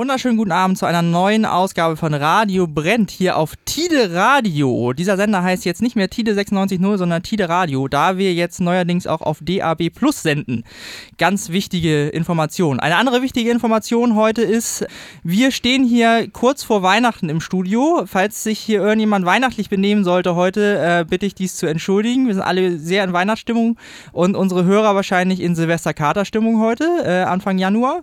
wunderschönen guten Abend zu einer neuen Ausgabe von Radio Brennt hier auf Tide Radio. Dieser Sender heißt jetzt nicht mehr Tide 96.0, sondern Tide Radio, da wir jetzt neuerdings auch auf DAB Plus senden. Ganz wichtige Information. Eine andere wichtige Information heute ist, wir stehen hier kurz vor Weihnachten im Studio. Falls sich hier irgendjemand weihnachtlich benehmen sollte heute, äh, bitte ich dies zu entschuldigen. Wir sind alle sehr in Weihnachtsstimmung und unsere Hörer wahrscheinlich in Silvester-Kater-Stimmung heute, äh, Anfang Januar.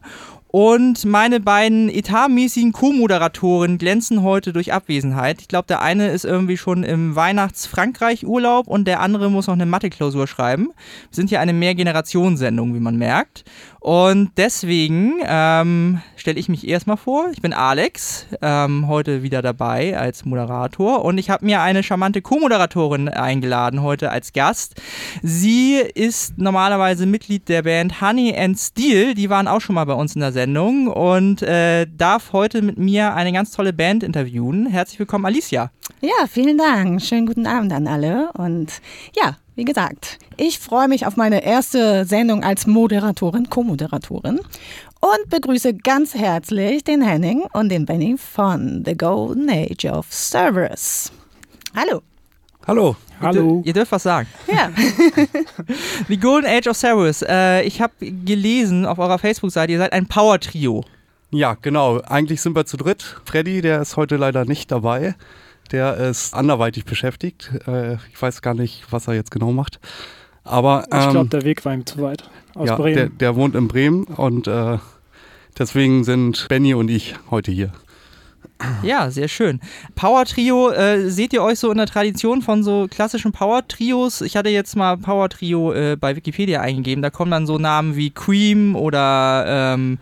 Und meine beiden etatmäßigen Co-Moderatoren glänzen heute durch Abwesenheit. Ich glaube, der eine ist irgendwie schon im Weihnachts-Frankreich-Urlaub und der andere muss noch eine Mathe-Klausur schreiben. Wir sind hier eine Mehrgenerationssendung, wie man merkt. Und deswegen ähm, stelle ich mich erstmal vor. Ich bin Alex, ähm, heute wieder dabei als Moderator. Und ich habe mir eine charmante Co-Moderatorin eingeladen heute als Gast. Sie ist normalerweise Mitglied der Band Honey and Steel. Die waren auch schon mal bei uns in der Sendung und äh, darf heute mit mir eine ganz tolle Band interviewen. Herzlich willkommen, Alicia. Ja, vielen Dank. Schönen guten Abend an alle. Und ja, wie gesagt, ich freue mich auf meine erste Sendung als Moderatorin, Co-Moderatorin und begrüße ganz herzlich den Henning und den Benny von The Golden Age of Cerberus. Hallo. Hallo. Hallo. Ihr, ihr dürft was sagen. Ja. The Golden Age of Cerberus. Äh, ich habe gelesen auf eurer Facebook-Seite, ihr seid ein Power-Trio. Ja, genau. Eigentlich sind wir zu dritt. Freddy, der ist heute leider nicht dabei. Der ist anderweitig beschäftigt. Äh, ich weiß gar nicht, was er jetzt genau macht. Aber ähm, ich glaube, der Weg war ihm zu weit. Aus ja, Bremen. Der, der wohnt in Bremen und äh, deswegen sind Benny und ich heute hier. Ja, sehr schön. Power Trio, äh, seht ihr euch so in der Tradition von so klassischen Power Trios? Ich hatte jetzt mal Power Trio äh, bei Wikipedia eingegeben. Da kommen dann so Namen wie Cream oder ähm,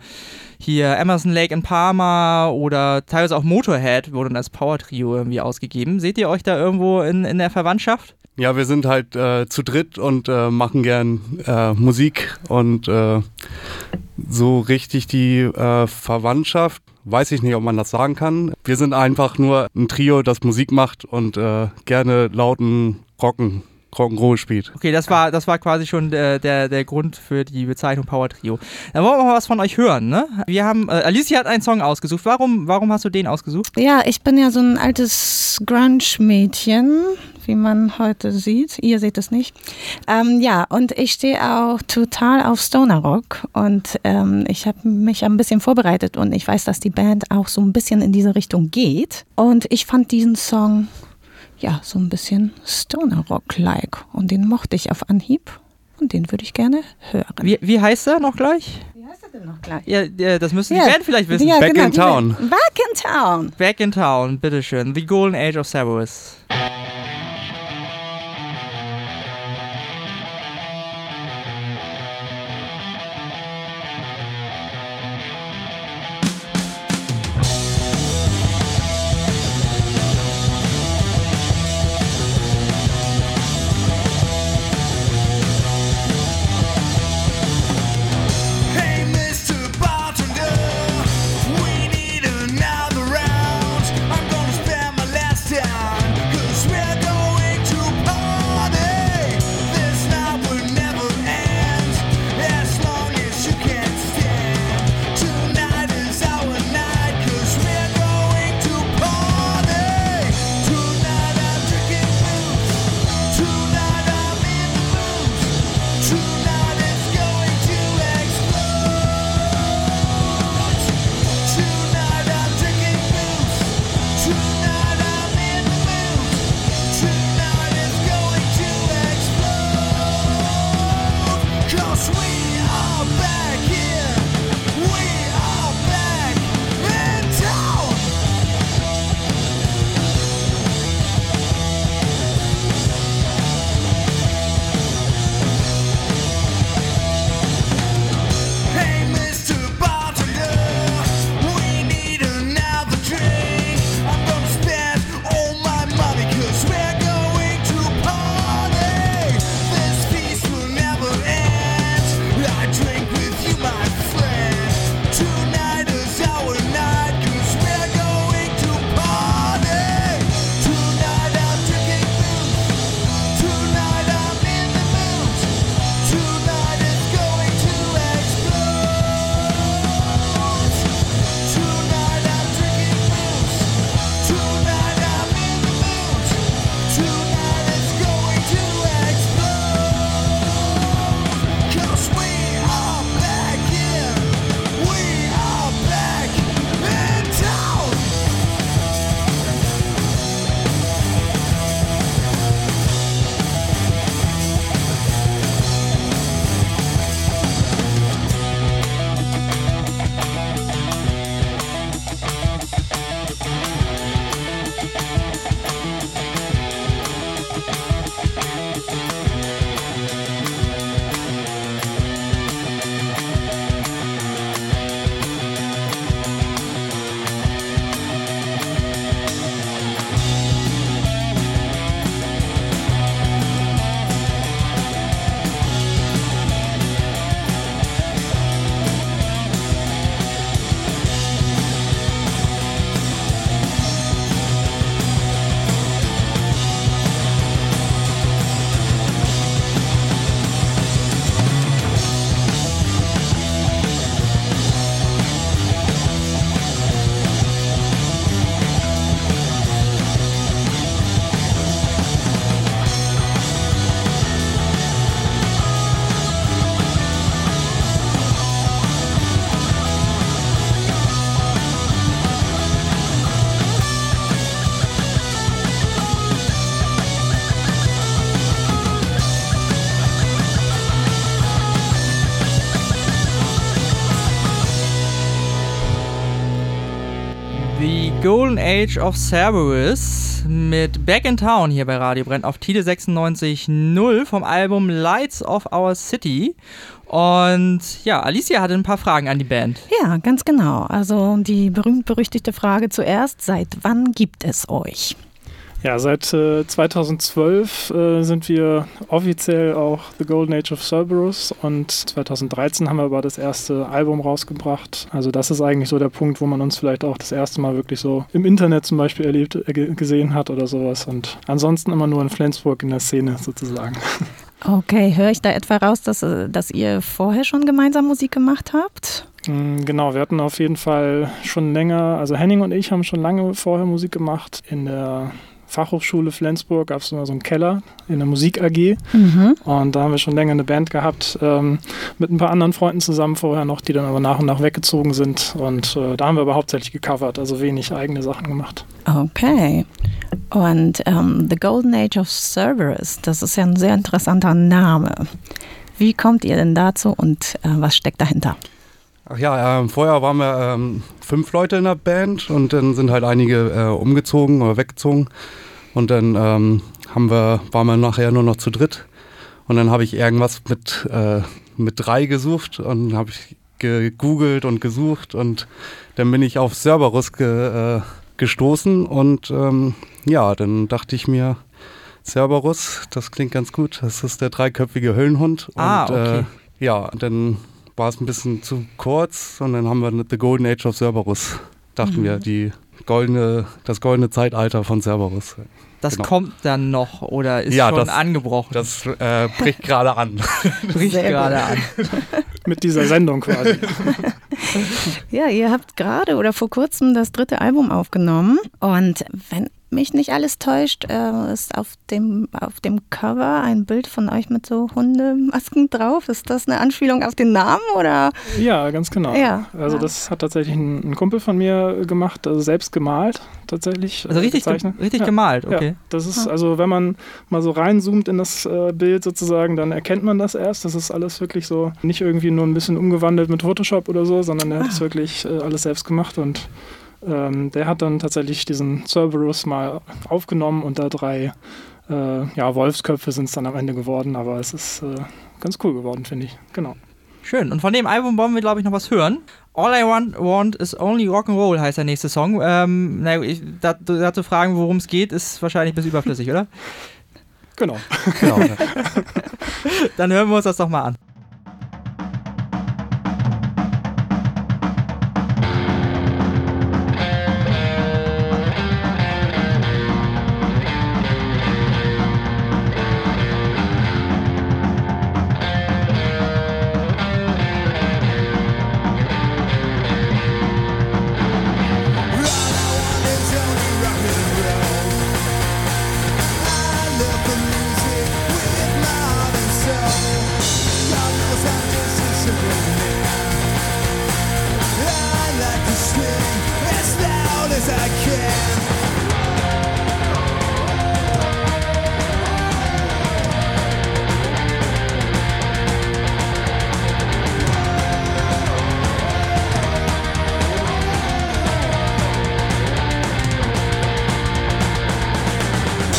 hier Emerson Lake in Parma oder teilweise auch Motorhead wurde dann als Power Trio irgendwie ausgegeben. Seht ihr euch da irgendwo in, in der Verwandtschaft? Ja, wir sind halt äh, zu dritt und äh, machen gern äh, Musik und äh, so richtig die äh, Verwandtschaft. Weiß ich nicht, ob man das sagen kann. Wir sind einfach nur ein Trio, das Musik macht und äh, gerne lauten Rocken Rock'n'Roll spielt. Okay, das war, das war quasi schon der, der, der Grund für die Bezeichnung Power Trio. Dann wollen wir mal was von euch hören, ne? Wir haben, äh, Alicia hat einen Song ausgesucht. Warum, warum hast du den ausgesucht? Ja, ich bin ja so ein altes Grunge-Mädchen, wie man heute sieht. Ihr seht es nicht. Ähm, ja, und ich stehe auch total auf Stoner Rock und ähm, ich habe mich ein bisschen vorbereitet und ich weiß, dass die Band auch so ein bisschen in diese Richtung geht. Und ich fand diesen Song ja, so ein bisschen Stoner Rock-like. Und den mochte ich auf Anhieb und den würde ich gerne hören. Wie, wie heißt er noch gleich? Wie heißt er denn noch gleich? Ja, ja das müssen ja. die Band vielleicht wissen. Ja, Back genau, in Town. Back in Town. Back in Town, bitteschön. The Golden Age of Cerberus. Golden Age of Cerberus mit Back in Town hier bei Radio Brennt auf Tide 96.0 vom Album Lights of Our City. Und ja, Alicia hatte ein paar Fragen an die Band. Ja, ganz genau. Also die berühmt-berüchtigte Frage zuerst, seit wann gibt es euch? Ja, seit äh, 2012 äh, sind wir offiziell auch The Golden Age of Cerberus und 2013 haben wir aber das erste Album rausgebracht. Also das ist eigentlich so der Punkt, wo man uns vielleicht auch das erste Mal wirklich so im Internet zum Beispiel erlebt, äh, ge- gesehen hat oder sowas. Und ansonsten immer nur in Flensburg in der Szene sozusagen. Okay, höre ich da etwa raus, dass, äh, dass ihr vorher schon gemeinsam Musik gemacht habt? Mm, Genau, wir hatten auf jeden Fall schon länger, also Henning und ich haben schon lange vorher Musik gemacht. In der Fachhochschule Flensburg gab es immer so einen Keller in der Musik AG. Mhm. Und da haben wir schon länger eine Band gehabt, ähm, mit ein paar anderen Freunden zusammen vorher noch, die dann aber nach und nach weggezogen sind. Und äh, da haben wir aber hauptsächlich gecovert, also wenig eigene Sachen gemacht. Okay. Und ähm, The Golden Age of Cerberus, das ist ja ein sehr interessanter Name. Wie kommt ihr denn dazu und äh, was steckt dahinter? Ach ja, ähm, vorher waren wir ähm, fünf Leute in der Band und dann sind halt einige äh, umgezogen oder weggezogen. Und dann ähm, haben wir, waren wir nachher nur noch zu dritt. Und dann habe ich irgendwas mit, äh, mit drei gesucht und habe ich gegoogelt und gesucht und dann bin ich auf Cerberus ge, äh, gestoßen und ähm, ja, dann dachte ich mir, Cerberus, das klingt ganz gut. Das ist der dreiköpfige Höllenhund. Ah, und, okay. Äh, ja, dann war es ein bisschen zu kurz und dann haben wir The Golden Age of Cerberus, dachten wir, die goldene, das goldene Zeitalter von Cerberus. Das Genau. kommt dann noch oder ist Ja, schon das- angebrochen? Das äh, bricht gerade an. bricht gerade an. Mit dieser Sendung quasi. Ja, ihr habt gerade oder vor kurzem das dritte Album aufgenommen und wenn mich nicht alles täuscht, äh, ist auf dem, auf dem Cover ein Bild von euch mit so Hundemasken drauf. Ist das eine Anspielung auf den Namen oder? Ja, ganz genau. Ja. Also das hat tatsächlich ein, ein Kumpel von mir gemacht, also selbst gemalt tatsächlich. Also äh, richtig, ge richtig ja. gemalt, okay. Ja, das ist also, wenn man mal so reinzoomt in das äh, Bild sozusagen, dann erkennt man das erst. Das ist alles wirklich so, nicht irgendwie nur ein bisschen umgewandelt mit Photoshop oder so, sondern er hat es wirklich äh, alles selbst gemacht und ähm, der hat dann tatsächlich diesen Cerberus mal aufgenommen und da drei äh, ja, Wolfsköpfe sind es dann am Ende geworden, aber es ist äh, ganz cool geworden, finde ich. Genau. Schön. Und von dem Album wollen wir, glaube ich, noch was hören. All I Want, want is Only Rock'n'Roll heißt der nächste Song. Ähm, na, ich, da, dazu fragen, worum es geht, ist wahrscheinlich ein bisschen überflüssig, oder? Genau. genau. Dann hören wir uns das doch mal an.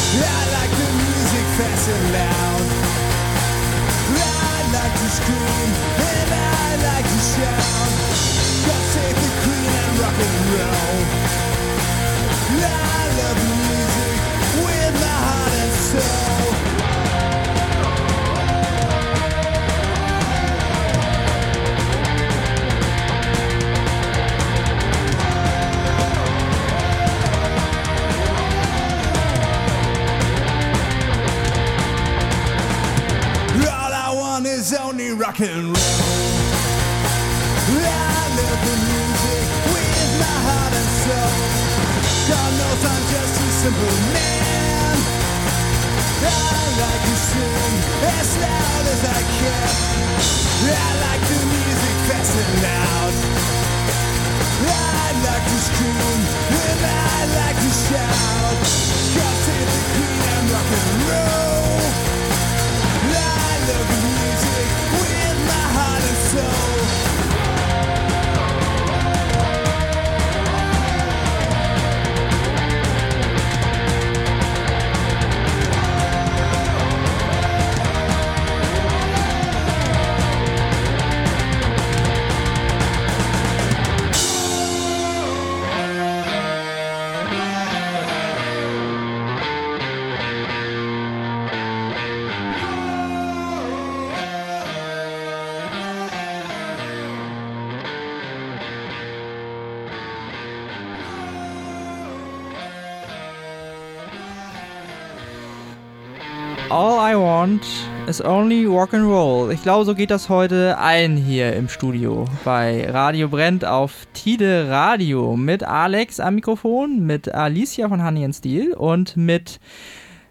I like the music fast and loud. I like to scream and I like to shout. And rock and roll. I love music with my heart and soul. Rock and roll. I love the music with my heart and soul. God knows I'm just a simple man. I like to sing as loud as I can. I like the music fast and loud. I like to scream and I like to shout. God save the queen and rock and roll. Heart and soul. All I want is only rock and roll. Ich glaube, so geht das heute allen hier im Studio bei Radio Brennt auf Tide Radio mit Alex am Mikrofon, mit Alicia von Honey and Steel und mit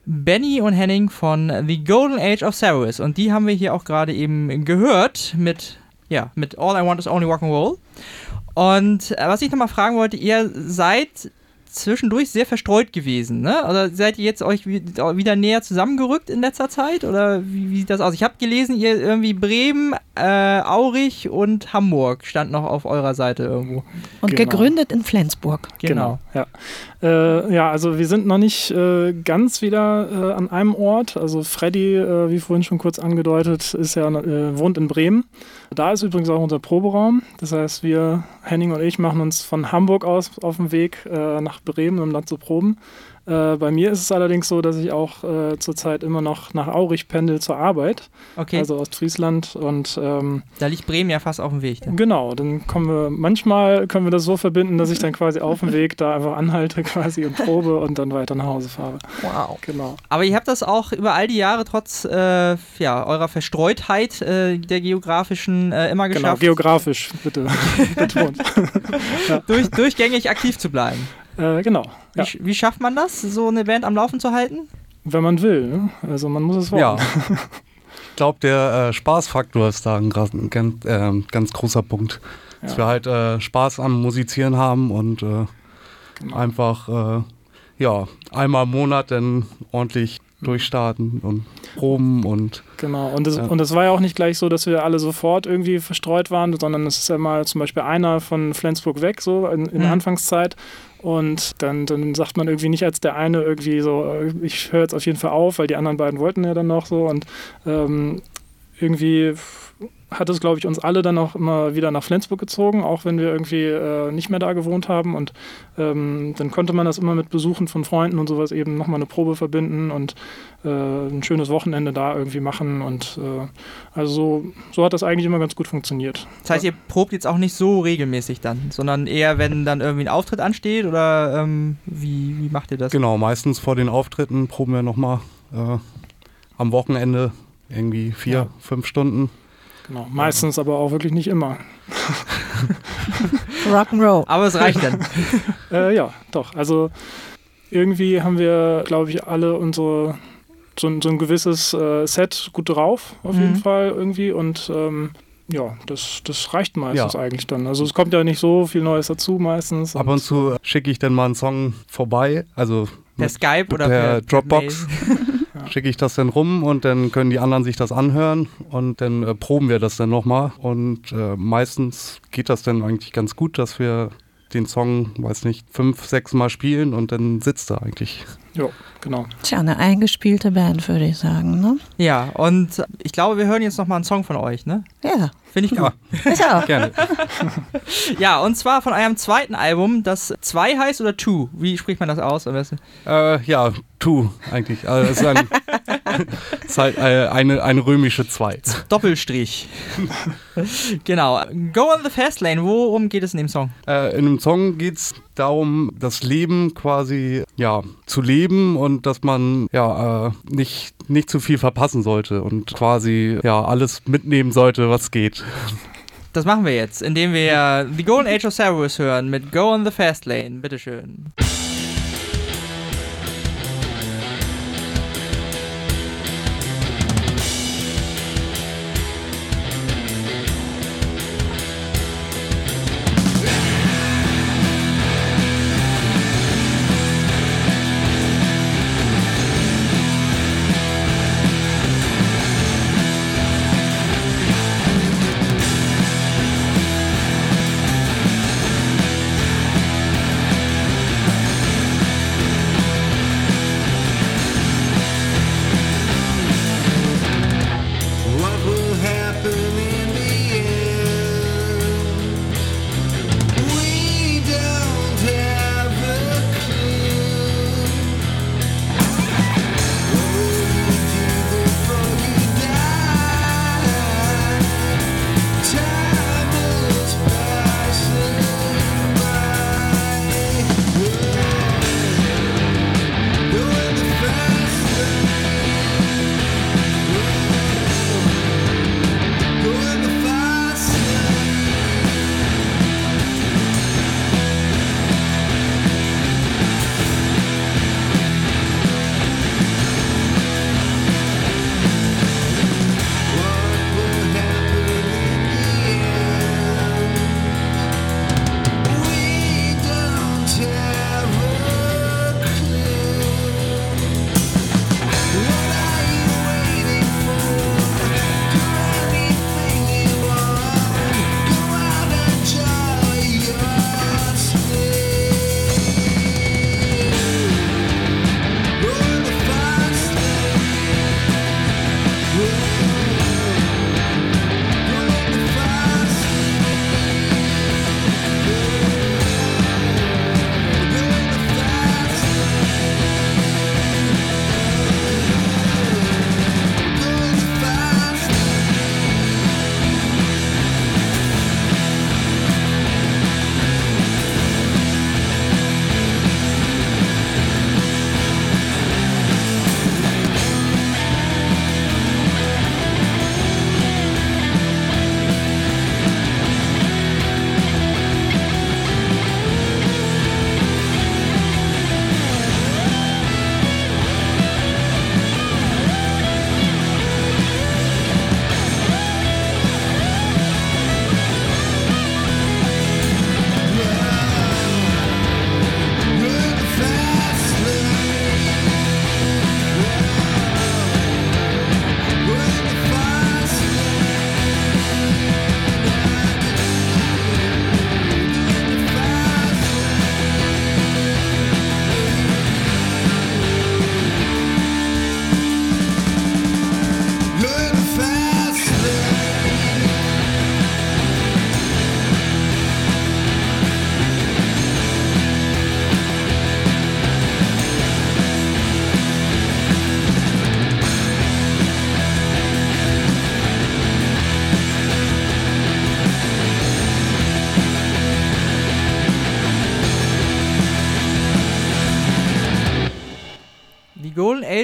Benny und Henning von The Golden Age of Cyrus. Und die haben wir hier auch gerade eben gehört mit, ja, mit All I Want is Only Rock and Roll. Und äh, was ich nochmal fragen wollte, ihr seid zwischendurch sehr verstreut gewesen, ne? Oder seid ihr jetzt euch wieder näher zusammengerückt in letzter Zeit? Oder wie, wie sieht das aus? Ich habe gelesen, ihr irgendwie Bremen, äh, Aurich und Hamburg stand noch auf eurer Seite irgendwo. Und Genau. gegründet in Flensburg. Genau. Ja. Äh, ja, also wir sind noch nicht äh, ganz wieder äh, an einem Ort. Also Freddy, äh, wie vorhin schon kurz angedeutet, ist ja äh, wohnt in Bremen. Da ist übrigens auch unser Proberaum. Das heißt, wir, Henning und ich, machen uns von Hamburg aus auf den Weg äh, nach Bremen, um dann zu proben. Äh, bei mir ist es allerdings so, dass ich auch äh, zurzeit immer noch nach Aurich pendel zur Arbeit, Okay, also Ostfriesland. Und ähm, da liegt Bremen ja fast auf dem Weg. Dann. Genau, dann kommen wir, manchmal können wir das so verbinden, dass ich dann quasi auf dem Weg da einfach anhalte quasi und probe und dann weiter nach Hause fahre. Wow. Genau. Aber ihr habt das auch über all die Jahre trotz äh, ja, eurer Verstreutheit äh, der geografischen äh, immer Genau, geschafft, geografisch, bitte betont. durch, durchgängig aktiv zu bleiben. Äh, genau, Wie, ja. sch- wie schafft man das, so eine Band am Laufen zu halten? wenn man will. Ne? Also man muss es wollen. Ja. Ich glaube, der äh, Spaßfaktor ist da ein, ganz, äh, ganz großer Punkt. Dass Ja. wir halt äh, Spaß am Musizieren haben und äh, Genau. einfach äh, ja, einmal im Monat dann ordentlich durchstarten und proben und Genau, und es, Ja. und es war ja auch nicht gleich so, dass wir alle sofort irgendwie verstreut waren, sondern es ist ja mal zum Beispiel einer von Flensburg weg, so in, in der Mhm. Anfangszeit. Und dann, dann sagt man irgendwie nicht als der eine irgendwie so, äh, ich höre jetzt auf jeden Fall auf, weil die anderen beiden wollten ja dann noch so. Und ähm, irgendwie hat es, glaube ich, uns alle dann auch immer wieder nach Flensburg gezogen, auch wenn wir irgendwie äh, nicht mehr da gewohnt haben. Und ähm, dann konnte man das immer mit Besuchen von Freunden und sowas eben nochmal eine Probe verbinden und äh, ein schönes Wochenende da irgendwie machen. Und äh, also so, so hat das eigentlich immer ganz gut funktioniert. Das heißt, ihr probt jetzt auch nicht so regelmäßig dann, sondern eher, wenn dann irgendwie ein Auftritt ansteht oder ähm, wie, wie macht ihr das? genau, meistens vor den Auftritten proben wir nochmal äh, am Wochenende irgendwie vier, Ja. fünf Stunden. Genau. Meistens aber auch wirklich nicht immer. Rock'n'Roll. Aber es reicht dann. Äh, ja, doch. Also irgendwie haben wir, glaube ich, alle unsere so, ein- so ein gewisses äh, Set gut drauf, auf Mhm. jeden Fall irgendwie. Und ähm, ja, das, das reicht meistens Ja. eigentlich dann. Also es kommt ja nicht so viel Neues dazu meistens. Ab und zu schicke ich dann mal einen Song vorbei, also Per mit- Skype oder per per, Dropbox. Schicke ich das dann rum und dann können die anderen sich das anhören und dann äh, proben wir das dann nochmal. Und äh, meistens geht das dann eigentlich ganz gut, dass wir den Song, weiß nicht, fünf, sechs Mal spielen und dann sitzt er eigentlich. Ja, genau. Tja, eine eingespielte Band, würde ich sagen, ne? Ja, und ich glaube, wir hören jetzt nochmal einen Song von euch, ne? Ja, Finde ich gut. ich auch. Gerne. Ja, und zwar von eurem zweiten Album, das 2 heißt oder Two? Wie spricht man das aus? am besten? äh, ja, tu eigentlich. Also es ist, ein, es ist halt äh, eine, eine römische Zwei. Doppelstrich. genau. Go on the Fast Lane. Worum geht es in dem Song? Äh, in dem Song geht es darum, das Leben quasi ja, zu leben und dass man ja äh, nicht, nicht zu viel verpassen sollte und quasi ja alles mitnehmen sollte, was geht. Das machen wir jetzt, indem wir The Golden Age of Cerberus hören mit Go on the Fast Lane. Bitteschön. Go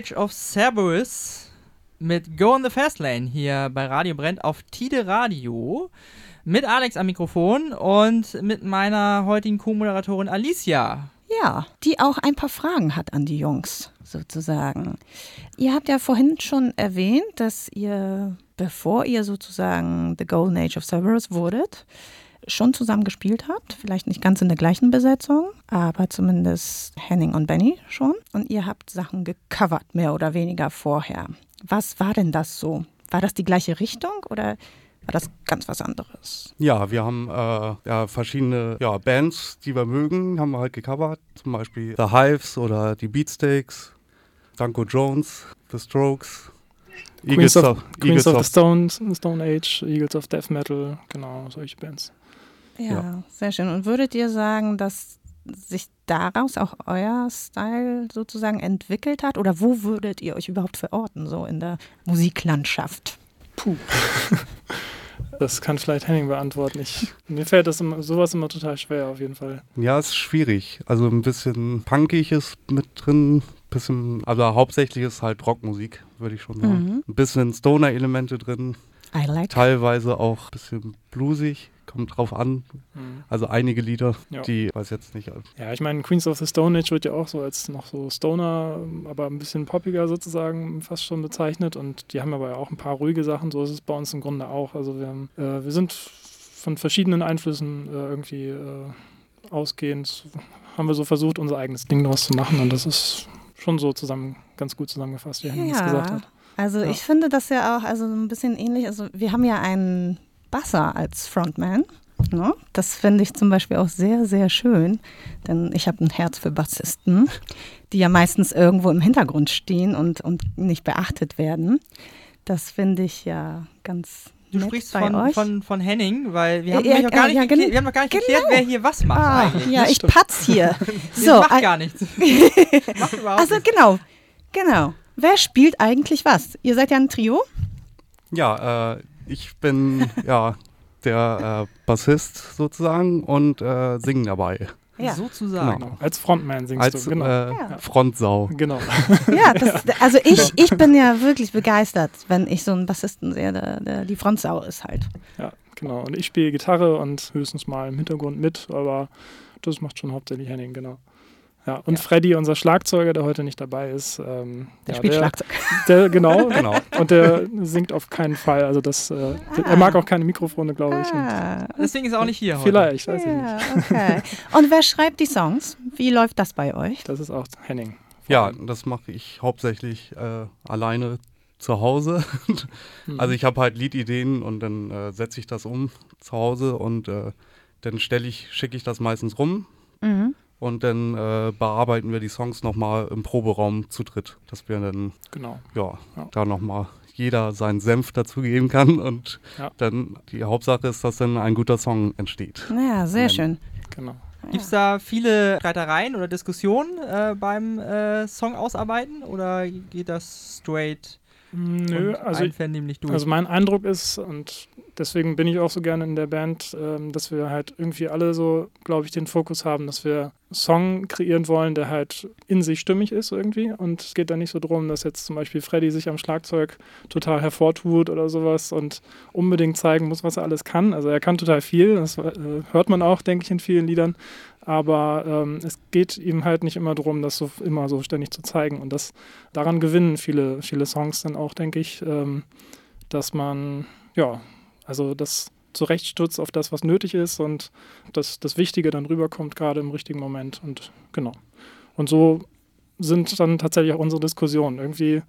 Age of Cerberus mit Go on the Fast Lane hier bei Radio Brennt auf Tide Radio. Mit Alex am Mikrofon und mit meiner heutigen Co-Moderatorin Alicia. Ja, die auch ein paar Fragen hat an die Jungs, sozusagen. Ihr habt ja vorhin schon erwähnt, dass ihr, bevor ihr sozusagen The Golden Age of Cerberus wurdet, schon zusammen gespielt habt. Vielleicht nicht ganz in der gleichen Besetzung, aber zumindest Henning und Benny schon. Und ihr habt Sachen gecovert, mehr oder weniger vorher. Was war denn das so? War das die gleiche Richtung oder war das ganz was anderes? Ja, wir haben äh, ja, verschiedene ja, Bands, die wir mögen, haben wir halt gecovert. Zum Beispiel The Hives oder die Beatsteaks, Danko Jones, The Strokes, Queens of, Queens of the Stones, Stone Age, Eagles of Death Metal, genau, solche Bands. Ja, Ja. sehr schön. Und würdet ihr sagen, dass sich daraus auch euer Style sozusagen entwickelt hat? Oder wo würdet ihr euch überhaupt verorten, so in der Musiklandschaft? Puh. Das kann vielleicht Henning beantworten. Ich, mir fällt das immer, sowas immer total schwer, auf jeden Fall. Ja, ist schwierig. Also ein bisschen punkig ist mit drin, bisschen, aber hauptsächlich ist halt Rockmusik, würde ich schon sagen. Mhm. Ein bisschen Stoner-Elemente drin, I like. teilweise auch ein bisschen bluesig, kommt drauf an. Mhm. Also einige Lieder, Ja. die weiß jetzt nicht. Ja, ich meine, Queens of the Stone Age wird ja auch so als noch so Stoner, aber ein bisschen poppiger sozusagen fast schon bezeichnet. Und die haben aber ja auch ein paar ruhige Sachen. So ist es bei uns im Grunde auch. Also wir, haben, äh, wir sind von verschiedenen Einflüssen äh, irgendwie äh, ausgehend, haben wir so versucht, unser eigenes Ding daraus zu machen. Und das ist schon so zusammen, ganz gut zusammengefasst, wie Henning es gesagt hat. Also Ja. ich finde das ja auch also ein bisschen ähnlich. Also wir haben ja einen Basser als Frontman. Ne? Das finde ich zum Beispiel auch sehr, sehr schön, denn ich habe ein Herz für Bassisten, die ja meistens irgendwo im Hintergrund stehen und, und nicht beachtet werden. Das finde ich ja ganz Du nett sprichst bei von, euch. von, von Henning, weil wir haben, ja, noch gar ja, nicht ja, geklärt, wir haben noch gar nicht genau. geklärt, wer hier was macht ah, eigentlich. ja, ich patz hier. So, macht gar nichts. macht überhaupt also nichts. genau, genau. Wer spielt eigentlich was? Ihr seid ja ein Trio. Ja, äh, ich bin ja der äh, Bassist sozusagen und äh, singen dabei. Ja. Sozusagen. Genau. Als Frontman singst Als du, genau. äh, Ja. Frontsau. Genau. Ja, das, also ich, ich bin ja wirklich begeistert, wenn ich so einen Bassisten sehe, der, der die Frontsau ist halt. Ja, genau. Und ich spiele Gitarre und höchstens mal im Hintergrund mit, aber das macht schon hauptsächlich Henning, genau. Ja, und Freddy, unser Schlagzeuger, der heute nicht dabei ist, ähm, Der ja, spielt der, Schlagzeug. Der, genau, Genau. Und der singt auf keinen Fall. Also das, äh, er mag auch keine Mikrofone, glaube ich. Und Ah, Deswegen ist er auch nicht hier heute. vielleicht, weiß ich nicht. ja, okay. Und wer schreibt die Songs? Wie läuft das bei euch? Das ist auch Henning. Ja, das mache ich hauptsächlich äh, alleine zu Hause. Mhm. Also ich habe halt Liedideen und dann äh, setze ich das um zu Hause und äh, dann stelle ich, schicke ich das meistens rum Mhm. Und dann äh, bearbeiten wir die Songs nochmal im Proberaum zu dritt, dass wir dann Genau. ja, Ja. da nochmal jeder seinen Senf dazugeben kann und Ja. dann die Hauptsache ist, dass dann ein guter Song entsteht. Ja, sehr Nein. schön. Genau. Gibt es da viele Streitereien oder Diskussionen äh, beim äh, Song ausarbeiten oder geht das straight Nö, und also durch? Also mein Eindruck ist, und deswegen bin ich auch so gerne in der Band, ähm, dass wir halt irgendwie alle so, glaube ich, den Fokus haben, dass wir einen Song kreieren wollen, der halt in sich stimmig ist irgendwie. Und es geht da nicht so drum, dass jetzt zum Beispiel Freddy sich am Schlagzeug total hervortut oder sowas und unbedingt zeigen muss, was er alles kann. Also er kann total viel, das äh, hört man auch, denke ich, in vielen Liedern. Aber ähm, es geht ihm halt nicht immer darum, das so immer so ständig zu zeigen. Und das daran gewinnen viele, viele Songs dann auch, denke ich, ähm, dass man, ja, also das zurechtstutzt auf das, was nötig ist und dass das Wichtige dann rüberkommt, gerade im richtigen Moment. Und genau. Und so sind dann tatsächlich auch unsere Diskussionen. Irgendwie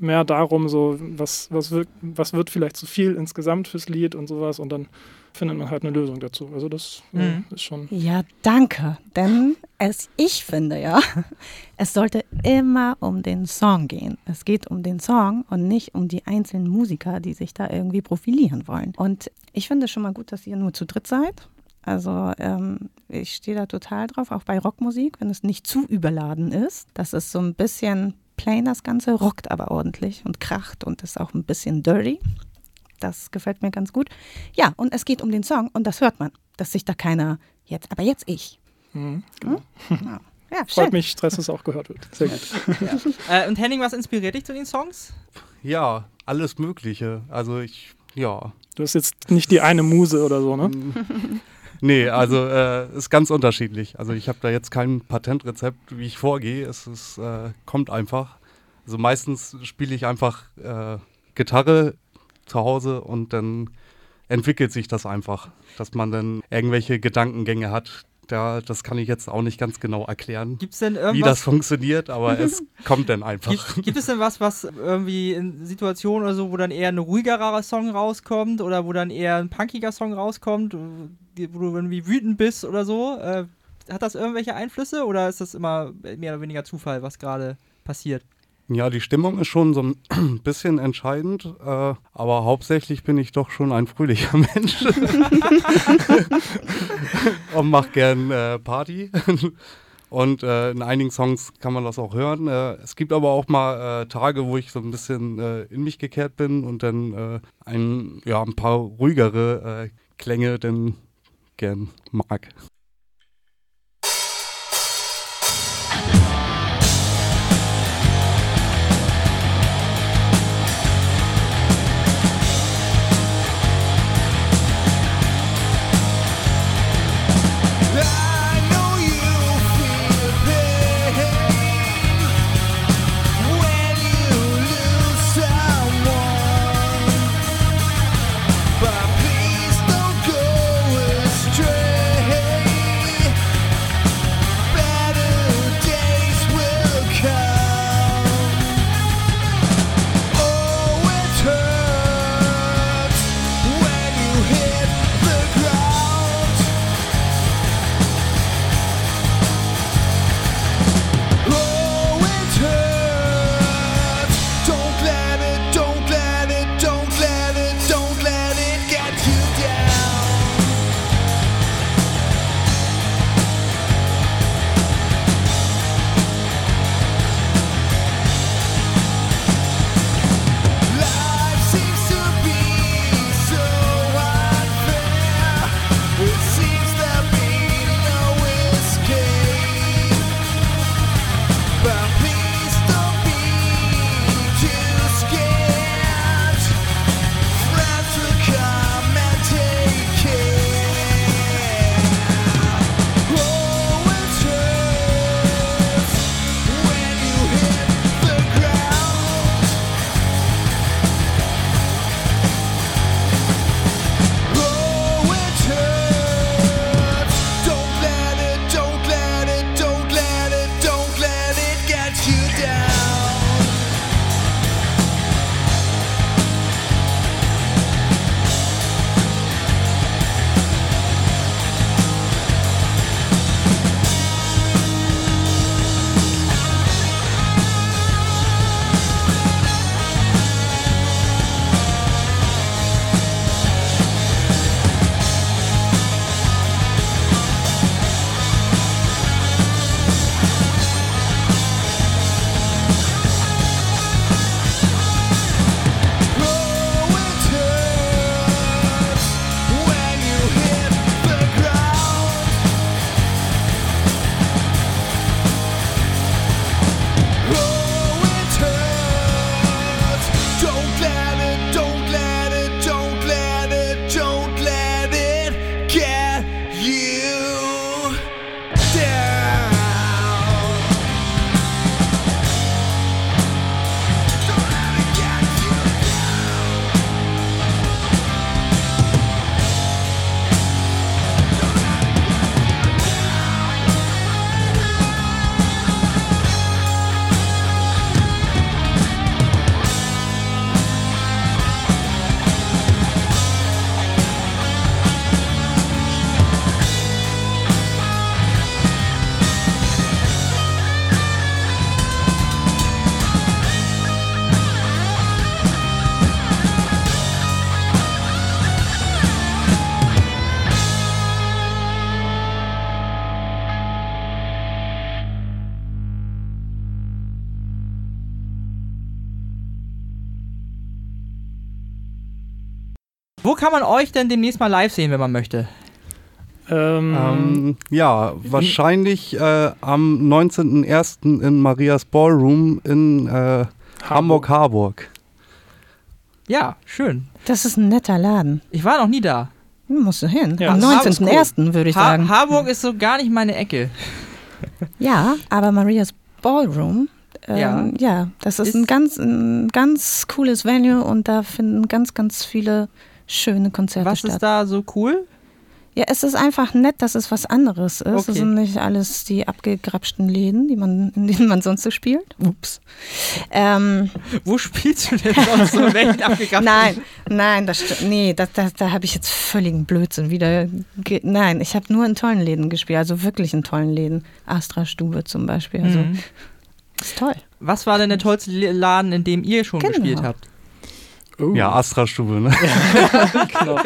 mehr darum, so, was, was, wird, was wird vielleicht zu viel insgesamt fürs Lied und sowas. Und dann findet man halt eine Lösung dazu. Also das Mhm. ist schon. Ja, danke. Denn es, ich finde ja, es sollte immer um den Song gehen. Es geht um den Song und nicht um die einzelnen Musiker, die sich da irgendwie profilieren wollen. Und ich finde schon mal gut, dass ihr nur zu dritt seid. Also ähm, ich stehe da total drauf, auch bei Rockmusik, wenn es nicht zu überladen ist. Das ist so ein bisschen plain das Ganze, rockt aber ordentlich und kracht und ist auch ein bisschen dirty. Das gefällt mir ganz gut. Ja, und es geht um den Song und das hört man, dass sich da keiner jetzt, aber jetzt ich. Mhm, genau. Ja, Ja, freut schön. mich, dass es auch gehört wird. Sehr gut. Äh, und Henning, was inspiriert dich zu den Songs? Ja, alles Mögliche. Also ich, ja. Du hast jetzt nicht die eine Muse oder so, ne? Nee, also äh, ist ganz unterschiedlich. Also ich habe da jetzt kein Patentrezept, wie ich vorgehe. Es ist, äh, kommt einfach. Also meistens spiele ich einfach äh, Gitarre zu Hause und dann entwickelt sich das einfach, dass man dann irgendwelche Gedankengänge hat. Da, das kann ich jetzt auch nicht ganz genau erklären, Gibt es denn wie irgendwas? das funktioniert, aber es kommt dann einfach. Gibt, gibt es denn was, was irgendwie in Situationen oder so, wo dann eher ein ruhigerer Song rauskommt oder wo dann eher ein punkiger Song rauskommt, wo du irgendwie wütend bist oder so? Äh, hat das irgendwelche Einflüsse oder ist das immer mehr oder weniger Zufall, was gerade passiert? Ja, die Stimmung ist schon so ein bisschen entscheidend, äh, aber hauptsächlich bin ich doch schon ein fröhlicher Mensch und mache gern äh, Party. Und äh, in einigen Songs kann man das auch hören. Äh, es gibt aber auch mal äh, Tage, wo ich so ein bisschen äh, in mich gekehrt bin und dann äh, ein, ja, ein paar ruhigere äh, Klänge dann gern mag. Kann man euch denn demnächst mal live sehen, wenn man möchte? Ähm, Ähm, ja, wahrscheinlich äh, am 19.01. in Marias Ballroom in äh, Hamburg-Harburg. Ja, schön. Das ist ein netter Laden. Ich war noch nie da. Hm, Musst du hin. Ja, Am das ist 19.01. würde ich Ha sagen. Harburg ist so gar nicht meine Ecke. Ja, aber Marias Ballroom, ähm, Ja. ja. das ist, Ist- ein ganz, ein ganz cooles Venue und da finden ganz, ganz viele schöne Konzerte Was statt. ist da so cool? Ja, es ist einfach nett, dass es was anderes ist. Okay. Es sind nicht alles die abgegrapschten Läden, die man, in denen man sonst so spielt. Ups. Ähm, Wo spielst du denn sonst so? Welchen abgegraben? nein, nein, das nee, das, das, da habe ich jetzt völligen Blödsinn wieder. Nein, ich habe nur in tollen Läden gespielt, also wirklich in tollen Läden. Astra Stube zum Beispiel. Also Mhm. ist toll. Was war denn der tollste Laden, in dem ihr schon Genau. gespielt habt? Oh, Ja, Astra-Stube, ne? genau.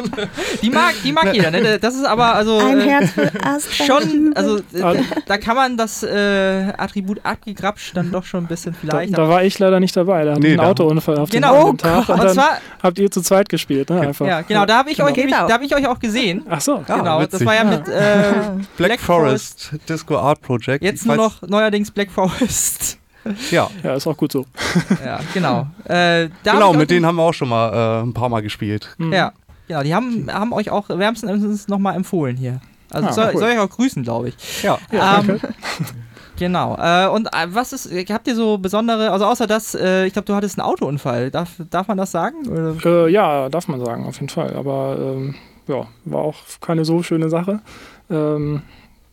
Die mag, die mag jeder, ne? Das ist aber also Ein äh, Herz für Astra schon, also äh, da kann man das äh, Attribut abgegrapscht dann doch schon ein bisschen Da, vielleicht. da war ich leider nicht dabei. Da hatte Nee, ich einen da- Autounfall auf Genau. Oh dem Tag. Und und dann zwar, habt ihr zu zweit gespielt, ne? Einfach. ja, genau, da habe ich, euch auch. da hab ich euch auch gesehen. Ach so. Ah, genau, das witzig. war ja mit äh, Black, Black Forest, Disco Art Project. jetzt nur noch neuerdings Black Forest. Ja, Ja, ist auch gut so. ja, genau. Äh, da genau, mit denen haben wir auch schon mal äh, ein paar Mal gespielt. Mhm. Ja, genau, die haben, haben euch auch wärmstens nochmal empfohlen hier. Also Ah, soll, cool. soll ich auch grüßen, glaube ich. Ja, Ja, ähm, danke. Genau. Äh, und äh, was ist, habt ihr so besondere, also außer das, äh, ich glaube, du hattest einen Autounfall. Darf, darf man das sagen? Oder? Äh, ja, darf man sagen, auf jeden Fall. Aber ähm, ja, war auch keine so schöne Sache. Ähm,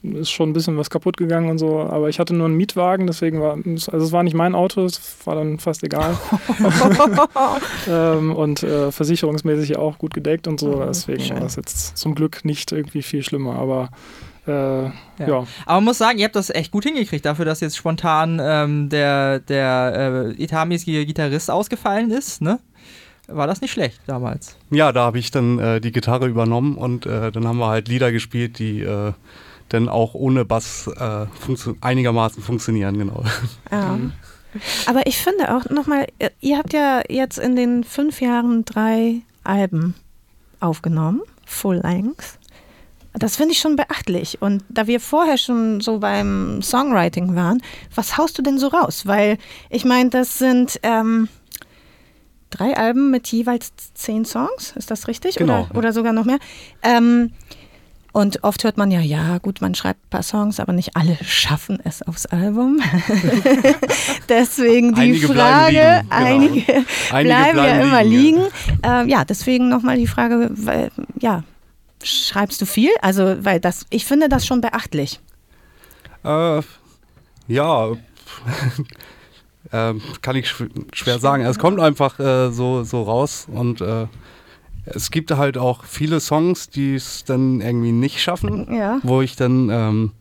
ist schon ein bisschen was kaputt gegangen und so, aber ich hatte nur einen Mietwagen, deswegen war also es war nicht mein Auto, es war dann fast egal. ähm, und äh, versicherungsmäßig auch gut gedeckt und so, Oh, deswegen schön. war das jetzt zum Glück nicht irgendwie viel schlimmer, aber äh, ja. Aber man muss sagen, ihr habt das echt gut hingekriegt, dafür, dass jetzt spontan ähm, der, der äh, etatmäßige Gitarrist ausgefallen ist, ne? War das nicht schlecht damals? ja da habe ich dann äh, die Gitarre übernommen und äh, dann haben wir halt Lieder gespielt, die äh, dann auch ohne Bass äh, funktio einigermaßen funktionieren, genau. Ja. Aber ich finde auch nochmal, ihr habt ja jetzt in den fünf Jahren drei Alben aufgenommen, Full Length. Das finde ich schon beachtlich. Und da wir vorher schon so beim Songwriting waren, was haust du denn so raus? Weil ich meine, das sind ähm, drei Alben mit jeweils zehn Songs, ist das richtig? Genau, Oder, ja. oder sogar noch mehr. Ähm, und oft hört man ja, ja, gut, man schreibt ein paar Songs, aber nicht alle schaffen es aufs Album. deswegen die Einige bleiben Frage, liegen, genau. einige, Einige bleiben, ja immer liegen. ja. Ähm, ja, deswegen nochmal die Frage, weil, ja, schreibst du viel? Also, weil das, ich finde das schon beachtlich. Äh, ja, ähm, kann ich schw schwer sagen. Es kommt einfach äh, so, so raus und äh, es gibt halt auch viele Songs, die es dann irgendwie nicht schaffen, Ja. wo ich dann ähm,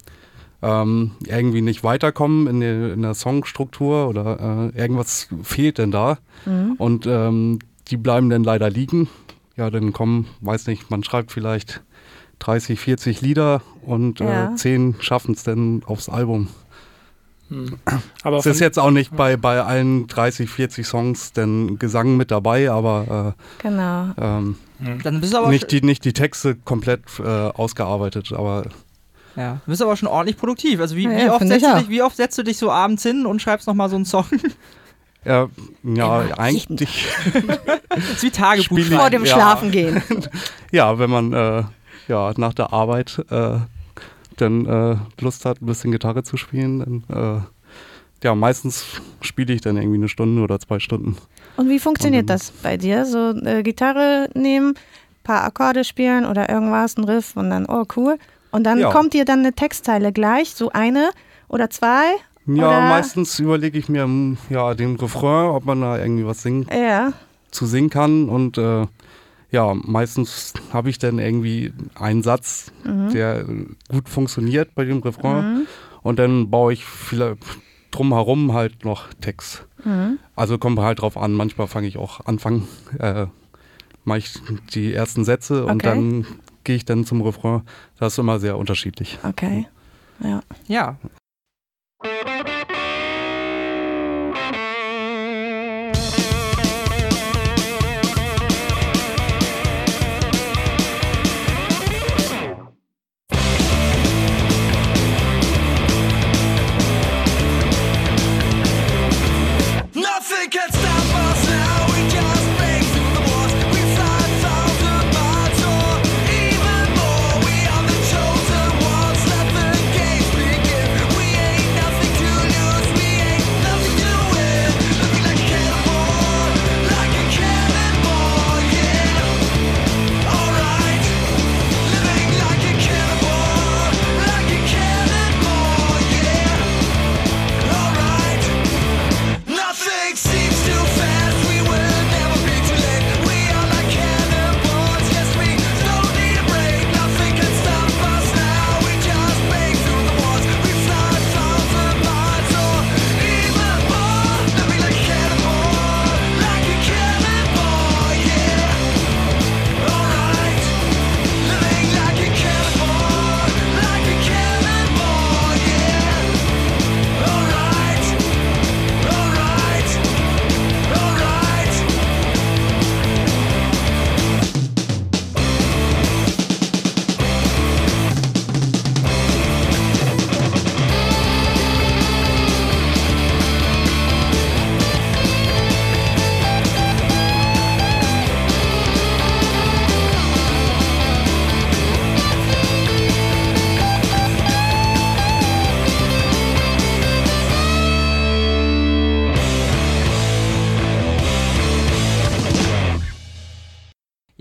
ähm, irgendwie nicht weiterkomme in, der- in der Songstruktur oder äh, irgendwas fehlt denn da Mhm. und ähm, die bleiben dann leider liegen. Ja, dann kommen, weiß nicht, man schreibt vielleicht 30, 40 Lieder und Ja. äh, 10 schaffen es dann aufs Album. Mhm. Aber Es ist jetzt auch nicht bei, bei allen 30, 40 Songs denn Gesang mit dabei, aber Genau. äh, ähm, Dann bist du aber, nicht, die, nicht die Texte komplett äh, ausgearbeitet, aber ja, du bist aber schon ordentlich produktiv. Also wie, Ja, wie, ja, oft setzt du dich, wie oft setzt du dich so abends hin und schreibst nochmal so einen Song? äh, ja, Immer, eigentlich, das ist wie Tagebuch. Vor dem Ja. Schlafengehen. ja, wenn man äh, ja, nach der Arbeit äh, dann äh, Lust hat, ein bisschen Gitarre zu spielen, dann äh, ja, meistens spiele ich dann irgendwie eine Stunde oder zwei Stunden. Und wie funktioniert Und- das bei dir? So äh, Gitarre nehmen, paar Akkorde spielen oder irgendwas, ein Riff und dann, oh cool. Und dann Ja. kommt dir dann eine Textzeile gleich, so eine oder zwei? Ja, Oder- meistens überlege ich mir ja, den Refrain, ob man da irgendwie was singen Ja. zu singen kann und äh, ja, meistens habe ich dann irgendwie einen Satz, Mhm. der gut funktioniert bei dem Refrain Mhm. und dann baue ich viele drumherum halt noch Text. Mhm. Also kommt halt drauf an, manchmal fange ich auch Anfang, äh, mache ich die ersten Sätze und Okay. dann gehe ich dann zum Refrain. Das ist immer sehr unterschiedlich. Okay. Ja. Ja.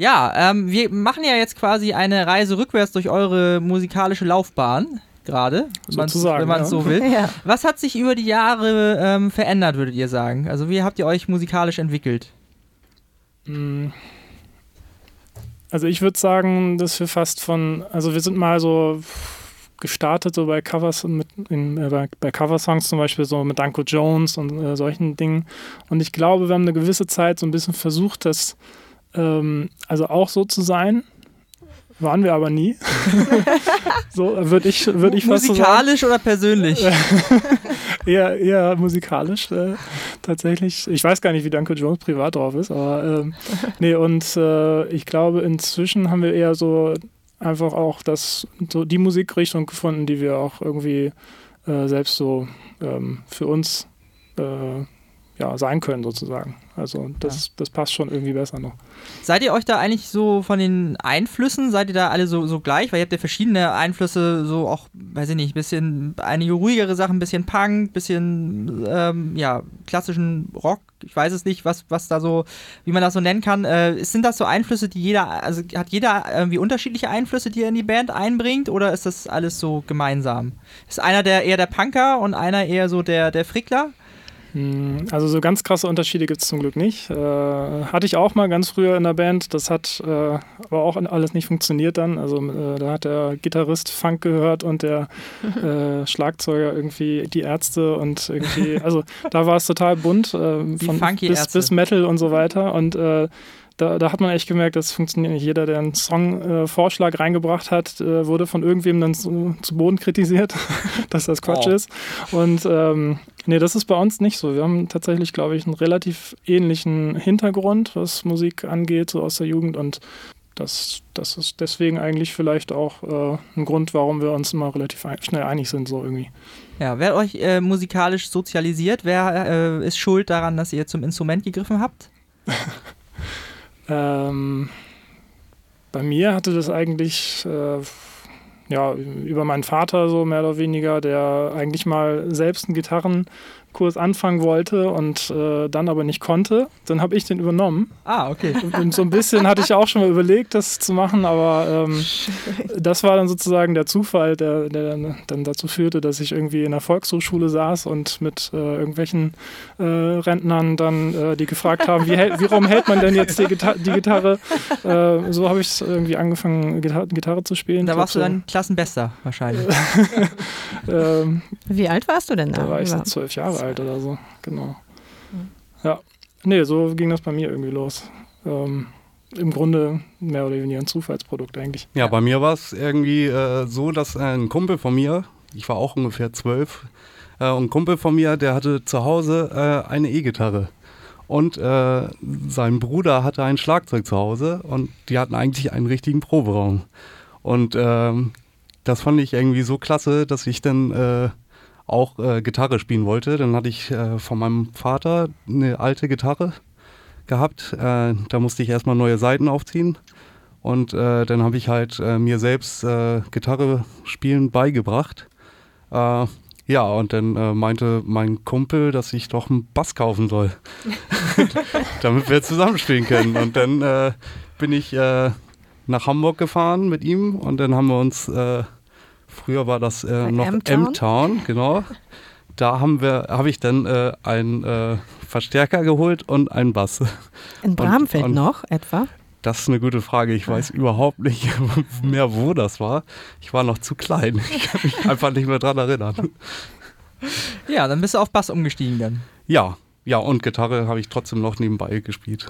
Ja, ähm, wir machen ja jetzt quasi eine Reise rückwärts durch eure musikalische Laufbahn gerade, wenn man es ja. so will. Ja. Was hat sich über die Jahre ähm, verändert, würdet ihr sagen? Also wie habt ihr euch musikalisch entwickelt? Mm. Also ich würde sagen, dass wir fast von, also wir sind mal so gestartet so bei Covers mit in, äh, bei, bei Coversongs zum Beispiel so mit Danko Jones und äh, solchen Dingen. Und ich glaube, wir haben eine gewisse Zeit so ein bisschen versucht, das ähm, also auch so zu sein. Waren wir aber nie. so würde ich, würd ich fast so sagen. Musikalisch oder persönlich? Eher, eher musikalisch äh, tatsächlich. Ich weiß gar nicht, wie Danko Jones privat drauf ist, aber ähm, nee, und äh, ich glaube, inzwischen haben wir eher so einfach auch das, so die Musikrichtung gefunden, die wir auch irgendwie äh, selbst so ähm, für uns äh, ja, sein können, sozusagen. Also das, das passt schon irgendwie besser noch. Seid ihr euch da eigentlich so von den Einflüssen, seid ihr da alle so, so gleich? Weil ihr habt ja verschiedene Einflüsse, so auch, weiß ich nicht, bisschen einige ruhigere Sachen, bisschen Punk, bisschen ähm, ja, klassischen Rock. Ich weiß es nicht, was, was da so, wie man das so nennen kann. Äh, sind das so Einflüsse, die jeder, also hat jeder irgendwie unterschiedliche Einflüsse, die er in die Band einbringt, oder ist das alles so gemeinsam? Ist einer der eher der Punker und einer eher so der, der Frickler? Hm, Also so ganz krasse Unterschiede gibt es zum Glück nicht. Äh, hatte ich auch mal ganz früher in der Band. Das hat äh, aber auch alles nicht funktioniert dann. Also äh, da hat der Gitarrist Funk gehört und der äh, Schlagzeuger irgendwie die Ärzte und irgendwie, also da war es total bunt äh, von bis, bis Metal und so weiter. Und äh, da, da hat man echt gemerkt, das funktioniert nicht. Jeder, der einen Song-Vorschlag reingebracht hat, äh, wurde von irgendwem dann zu, zu Boden kritisiert, dass das Quatsch Oh. ist. Und ähm, nee, das ist bei uns nicht so. Wir haben tatsächlich, glaube ich, einen relativ ähnlichen Hintergrund, was Musik angeht, so aus der Jugend. Und das, das ist deswegen eigentlich vielleicht auch äh, ein Grund, warum wir uns immer relativ ein, schnell einig sind, so irgendwie. Ja, wer euch äh, musikalisch sozialisiert? Wer äh, ist schuld daran, dass ihr zum Instrument gegriffen habt? Ähm, bei mir hatte das eigentlich äh, ja, über meinen Vater so mehr oder weniger, der eigentlich mal selbst einen Gitarrenkurs anfangen wollte und äh, dann aber nicht konnte. Dann habe ich den übernommen. Ah, okay. Und so ein bisschen hatte ich auch schon mal überlegt, das zu machen, aber ähm, das war dann sozusagen der Zufall, der, der dann, dann dazu führte, dass ich irgendwie in der Volkshochschule saß und mit äh, irgendwelchen äh, Rentnern dann, äh, die gefragt haben, wie, hält- wie rum hält man denn jetzt die, Gita die Gitarre? Äh, so habe ich irgendwie angefangen, Gitar Gitarre zu spielen. Da warst du dann Klassenbester wahrscheinlich. ähm, Wie alt warst du denn da? da war ich so zwölf Jahre alt oder so, genau. Ja, nee, so ging das bei mir irgendwie los. Ähm, Im Grunde mehr oder weniger ein Zufallsprodukt eigentlich. Ja, bei mir war es irgendwie äh, so, dass ein Kumpel von mir, ich war auch ungefähr zwölf, äh, und ein Kumpel von mir, der hatte zu Hause äh, eine E-Gitarre. Und äh, sein Bruder hatte ein Schlagzeug zu Hause und die hatten eigentlich einen richtigen Proberaum. Und ähm, das fand ich irgendwie so klasse, dass ich dann äh, auch äh, Gitarre spielen wollte. Dann hatte ich äh, von meinem Vater eine alte Gitarre gehabt. Äh, da musste ich erstmal neue Saiten aufziehen. Und äh, dann habe ich halt äh, mir selbst Gitarre spielen beigebracht. Ja, und dann meinte mein Kumpel, dass ich doch einen Bass kaufen soll, damit wir zusammenspielen können. Und dann bin ich nach Hamburg gefahren mit ihm und dann haben wir uns, äh, früher war das äh, noch M-Town? M-Town, genau. Da haben wir, habe ich dann äh, einen äh, Verstärker geholt und einen Bass. In Bramfeld und- noch etwa? Das ist eine gute Frage. Ich weiß überhaupt nicht mehr, wo das war. Ich war noch zu klein. Ich kann mich einfach nicht mehr dran erinnern. ja, dann bist du auf Bass umgestiegen dann. Ja, ja, und Gitarre habe ich trotzdem noch nebenbei gespielt.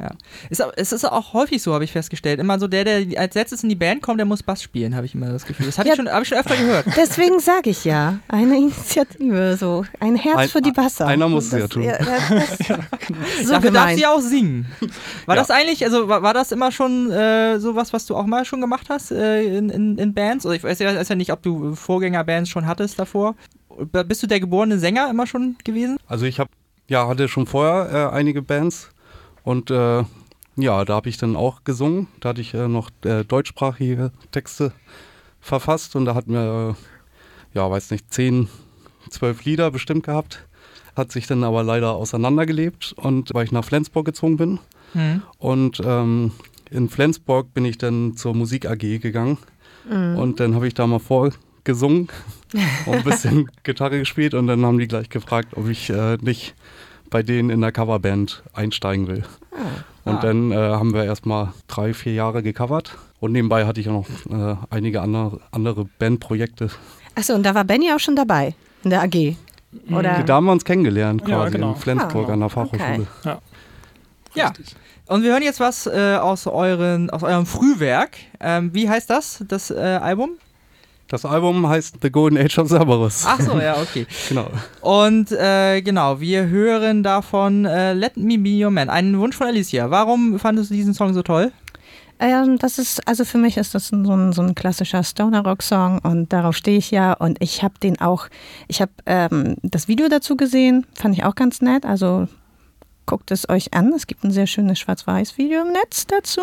Ja. Ist, au- es ist auch häufig so, habe ich festgestellt. Immer so der, der als letztes in die Band kommt, der muss Bass spielen, habe ich immer das Gefühl. Das habe Ja. ich, schon- hab ich schon öfter gehört. Deswegen sage ich ja, eine Initiative, so ein Herz Ein- für die Basser. einer muss es Das- ja tun. das- so Dafür darf sie auch singen. War Ja. das eigentlich, also war, war das immer schon äh, sowas, was du auch mal schon gemacht hast äh, in, in, in Bands? Oder ich weiß ja, weiß ja nicht, ob du Vorgängerbands schon hattest davor. Bist du der geborene Sänger immer schon gewesen? Also ich habe, ja, hatte schon vorher äh, einige Bands und äh, ja, da habe ich dann auch gesungen. Da hatte ich äh, noch äh, deutschsprachige Texte verfasst und da hatten wir, äh, ja, weiß nicht, zehn, zwölf Lieder bestimmt gehabt. Hat sich dann aber leider auseinandergelebt und weil ich nach Flensburg gezogen bin Hm. Und ähm, In Flensburg bin ich dann zur Musik AG gegangen Mhm. und dann habe ich da mal vorgesungen und ein bisschen Gitarre gespielt und dann haben die gleich gefragt, ob ich äh, nicht bei denen in der Coverband einsteigen will. Und Ah. dann äh, haben wir erstmal drei, vier Jahre gecovert und nebenbei hatte ich auch noch äh, einige andere, andere Bandprojekte. Achso, und da war Benny auch schon dabei in der AG. Oder? Da haben wir uns kennengelernt Ja, quasi genau. in Flensburg Ah, an der Fachhochschule. okay. Ja. Und wir hören jetzt was äh, aus, euren, aus eurem Frühwerk. Ähm, wie heißt das, das äh, Album? Das Album heißt The Golden Age of Cerberus. Ach so, ja, okay. Genau. Und äh, genau, wir hören davon äh, Let Me Be Your Man. Einen Wunsch von Alicia. Warum fandest du diesen Song so toll? Ähm, das ist, also für mich ist das so ein, so ein klassischer Stoner-Rock-Song und darauf stehe ich ja. Und ich habe den auch, ich habe ähm, das Video dazu gesehen, fand ich auch ganz nett. Also guckt es euch an. Es gibt ein sehr schönes Schwarz-Weiß-Video im Netz dazu.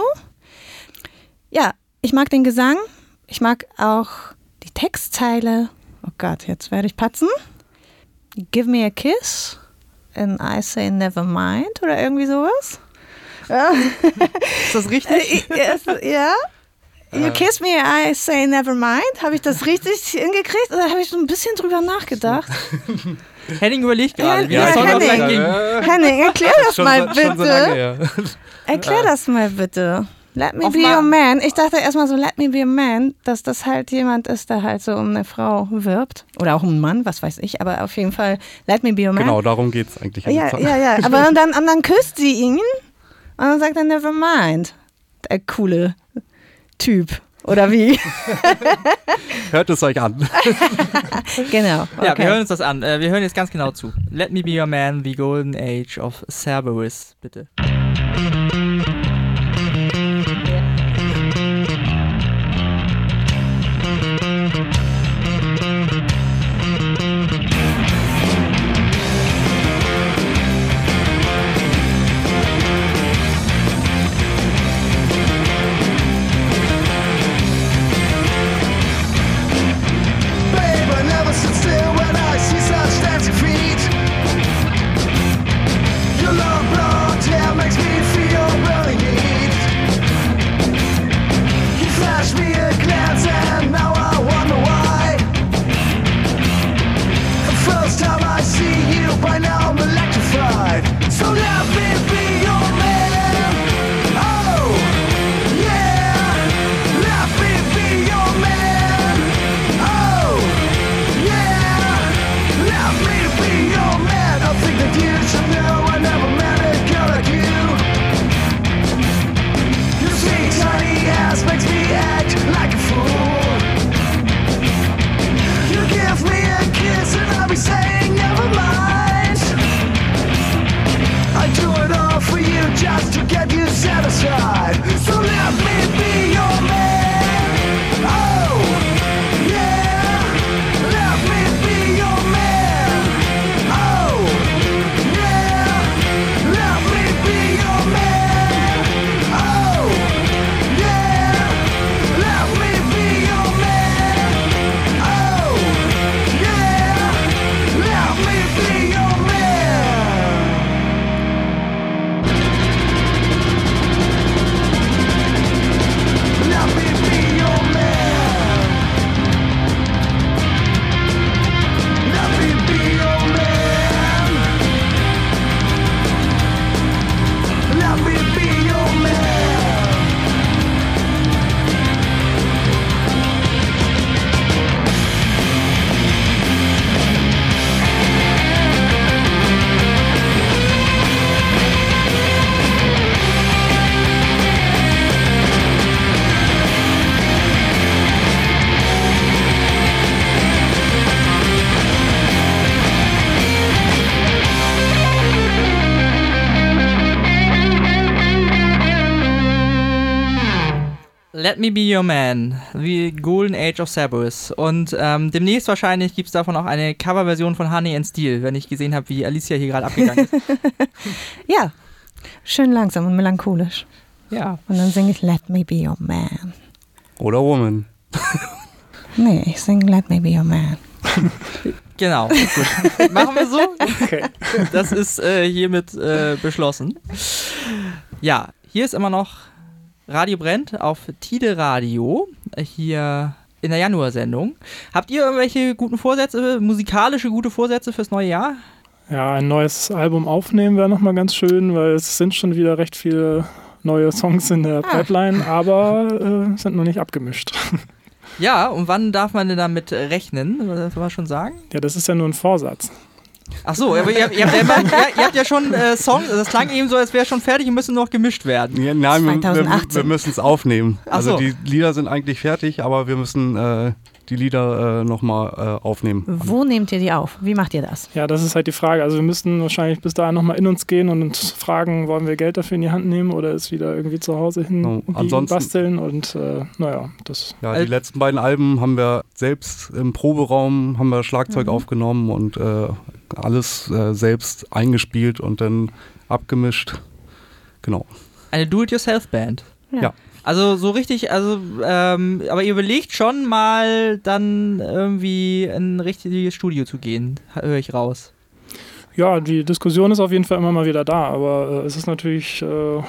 Ja, ich mag den Gesang. Ich mag auch die Textzeile. Oh Gott, jetzt werde ich patzen. Give me a kiss and I say never mind oder irgendwie sowas. Ja. Ist das richtig? Äh, ja. You kiss me, I say never mind. Habe ich das richtig hingekriegt? Oder habe ich so ein bisschen drüber nachgedacht? Henning überlegt gerade, wie Ja, Song Henning. Äh, Henning, erklär das schon, mal schon so lange bitte. her. Erklär das mal bitte. Let me be your man. Ich dachte erstmal so, let me be a man, dass das halt jemand ist, der halt so um eine Frau wirbt. Oder auch um einen Mann, was weiß ich. Aber auf jeden Fall, let me be your man. Genau, darum geht es eigentlich. Ja, ja, ja. Aber dann, dann, dann küsst sie ihn und dann sagt er, never mind. Der coole Typ. Oder wie? Hört es euch an. genau. Ja, okay. wir hören uns das an. Äh, wir hören jetzt ganz genau zu. Let Me Be Your Man, The Golden Age of Cerberus, bitte. Let Me Be Your Man, The Golden Age of Cerberus. Und ähm, demnächst wahrscheinlich gibt es davon auch eine Coverversion von Honey and Steel, wenn ich gesehen habe, wie Alicia hier gerade abgegangen ist. Ja, schön langsam und melancholisch. ja. Und dann singe ich Let me be your man. Oder Woman. Nee, ich singe Let me be your man. Genau, gut. Machen wir so. Okay. Das ist äh, hiermit äh, beschlossen. Ja, hier ist immer noch Radio brennt auf Tide Radio äh, hier in der Januarsendung. Habt ihr irgendwelche guten Vorsätze, musikalische gute Vorsätze fürs neue Jahr? Ja, ein neues Album aufnehmen wäre nochmal ganz schön, weil es sind schon wieder recht viele neue Songs in der Pipeline, aber äh, sind noch nicht abgemischt. Ja, und wann darf man denn damit rechnen? Das kann man schon sagen? Ja, das ist ja nur ein Vorsatz. Ach so, aber ihr, ihr, habt, ja immer, ihr habt ja schon äh, Songs, das klang eben so, als wäre schon fertig und müssen noch gemischt werden. Ja, nein, wir, wir, 2018. wir müssen es aufnehmen. Ach Also so. die Lieder sind eigentlich fertig, aber wir müssen äh, die Lieder äh, nochmal äh, aufnehmen. Wo nehmt ihr die auf? Wie macht ihr das? Ja, das ist halt die Frage. Also wir müssten wahrscheinlich bis dahin nochmal in uns gehen und uns fragen, wollen wir Geld dafür in die Hand nehmen oder es wieder irgendwie zu Hause hin No, ansonsten- basteln und äh, naja, das Ja, die letzten beiden Alben haben wir selbst im Proberaum, haben wir Schlagzeug aufgenommen und äh, alles äh, selbst eingespielt und dann abgemischt. Genau. Eine Do-it-yourself-Band. Ja. Also so richtig, also, ähm, aber ihr überlegt schon mal dann irgendwie in ein richtiges Studio zu gehen, höre ich raus. Ja, die Diskussion ist auf jeden Fall immer mal wieder da, aber äh, es ist natürlich äh,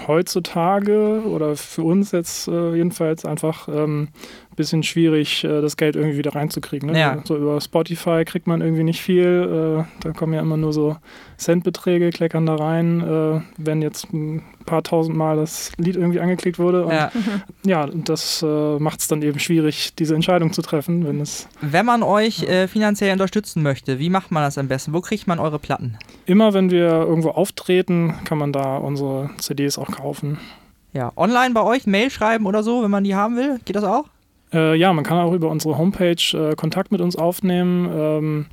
heutzutage oder für uns jetzt äh, jedenfalls einfach ähm, ein bisschen schwierig, äh, das Geld irgendwie wieder reinzukriegen. Ne? Ja. So über Spotify kriegt man irgendwie nicht viel, äh, da kommen ja immer nur so Centbeträge, kleckern da rein, äh, wenn jetzt ein paar tausend Mal das Lied irgendwie angeklickt wurde. Und Ja. ja, und das äh, macht es dann eben schwierig, diese Entscheidung zu treffen, wenn es Wenn man euch äh, finanziell unterstützen möchte, wie macht man das am besten? Wo kriegt man eure Platten? immer, wenn wir irgendwo auftreten, kann man da unsere CDs auch kaufen. Ja, online bei euch, Mail schreiben oder so, wenn man die haben will, geht das auch? Äh, ja, man kann auch über unsere Homepage äh, Kontakt mit uns aufnehmen, ähm,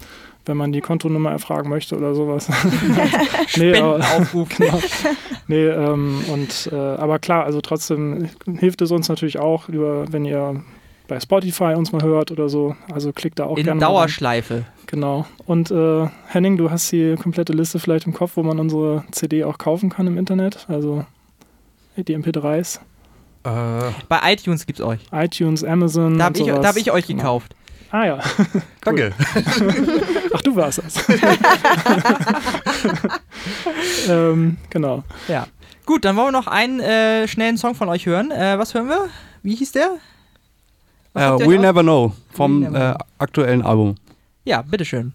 wenn man die Kontonummer erfragen möchte oder sowas. nee, aber, genau. nee, ähm, und, äh, aber klar, also trotzdem hilft es uns natürlich auch, über, wenn ihr bei Spotify uns mal hört oder so. Also klickt da auch In gerne. rein. Dauerschleife. Genau. Und äh, Henning, du hast die komplette Liste vielleicht im Kopf, wo man unsere CD auch kaufen kann im Internet. Also die MP3s, Äh, Bei iTunes gibt's euch. iTunes, Amazon. Da habe ich, da hab ich euch Genau. gekauft. Ah ja. danke. Ach, du warst es. ähm, genau. Ja. Gut, dann wollen wir noch einen äh, schnellen Song von euch hören. Äh, was hören wir? Wie hieß der? Was Äh, habt ihr We euch Never Know vom Never äh, aktuellen Album. Ja, bitteschön.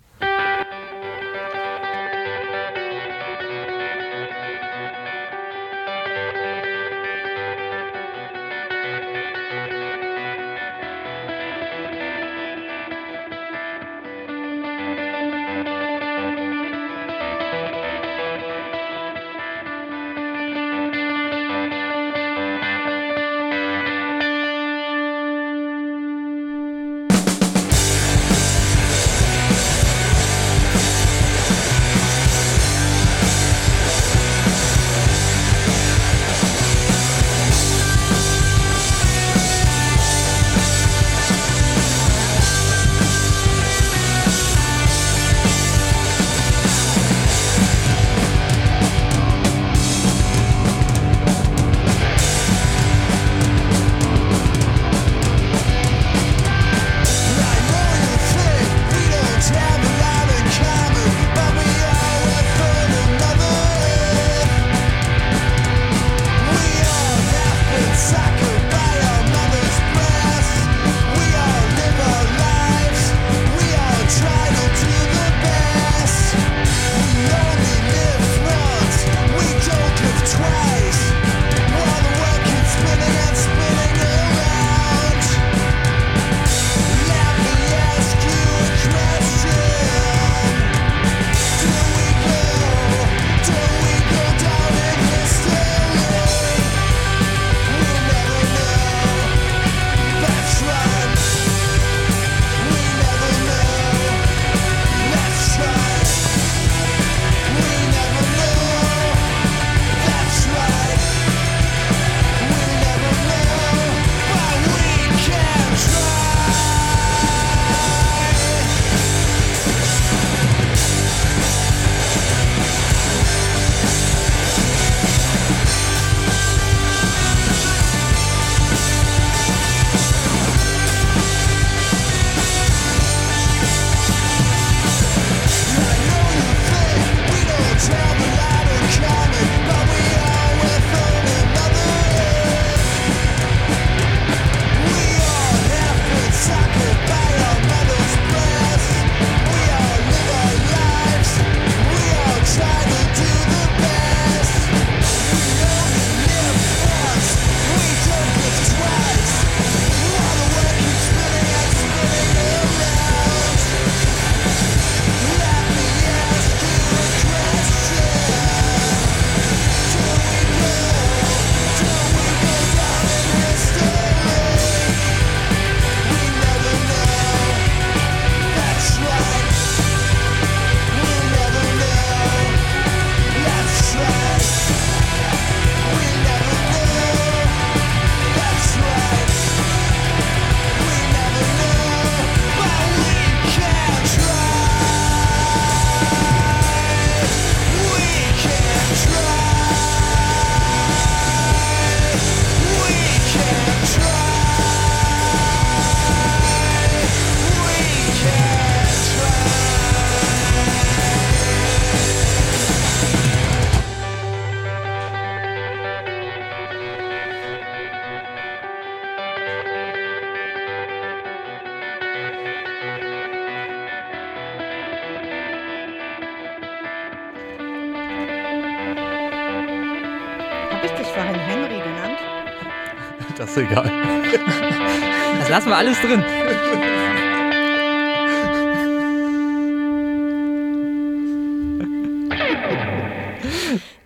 Dich vorhin Henry genannt? Das ist egal. Das lassen wir alles drin.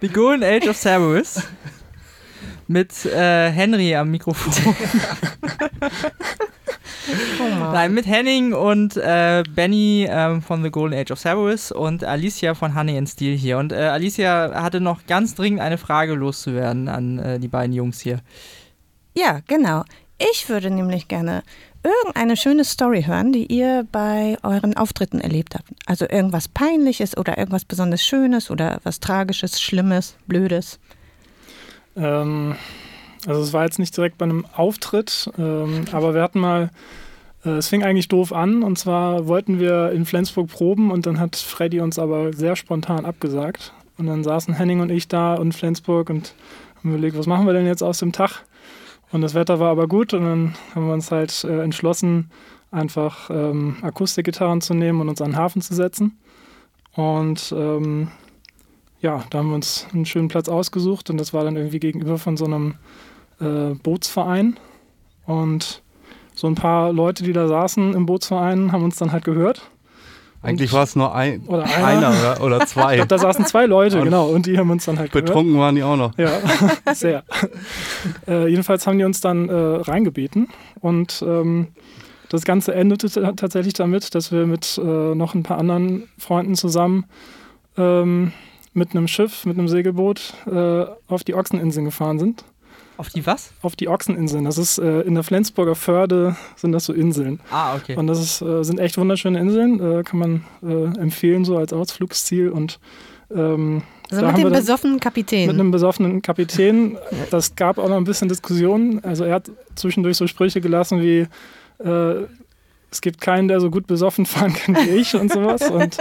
The Golden Age of Cerberus. Mit äh, Henry am Mikrofon. Nein, mit Henning und äh, Benny ähm, von The Golden Age of Cerberus und Alicia von Honey and Steel hier. Und äh, Alicia hatte noch ganz dringend eine Frage loszuwerden an äh, die beiden Jungs hier. Ja, genau. Ich würde nämlich gerne irgendeine schöne Story hören, die ihr bei euren Auftritten erlebt habt. Also irgendwas Peinliches oder irgendwas besonders Schönes oder was Tragisches, Schlimmes, Blödes. Ähm, also es war jetzt nicht direkt bei einem Auftritt, ähm, aber wir hatten mal, es fing eigentlich doof an und zwar wollten wir in Flensburg proben und dann hat Freddy uns aber sehr spontan abgesagt. Und dann saßen Henning und ich da in Flensburg und haben überlegt, was machen wir denn jetzt aus dem Tag? Und das Wetter war aber gut und dann haben wir uns halt äh, entschlossen, einfach ähm, Akustikgitarren zu nehmen und uns an den Hafen zu setzen. Und ähm, ja, da haben wir uns einen schönen Platz ausgesucht und das war dann irgendwie gegenüber von so einem äh, Bootsverein. Und so ein paar Leute, die da saßen im Bootsverein, haben uns dann halt gehört. Eigentlich war es nur ein, Oder einer. einer oder, oder Ich zwei. glaube, da saßen zwei Leute, Und genau, und die haben uns dann halt gehört. Betrunken waren die auch noch. Ja, sehr. äh, jedenfalls haben die uns dann äh, reingebeten und ähm, das Ganze endete tatsächlich damit, dass wir mit äh, noch ein paar anderen Freunden zusammen ähm, mit einem Schiff, mit einem Segelboot äh, auf die Ochseninseln gefahren sind. Auf die was? Auf die Ochseninseln. Das ist äh, in der Flensburger Förde sind das so Inseln. Ah, okay. Und das ist, äh, sind echt wunderschöne Inseln, äh, kann man äh, empfehlen so als Ausflugsziel und ähm, Also da mit haben wir dem besoffenen Kapitän. mit einem besoffenen Kapitän. Das gab auch noch ein bisschen Diskussionen. Also er hat zwischendurch so Sprüche gelassen wie äh, es gibt keinen, der so gut besoffen fahren kann wie ich und sowas. Und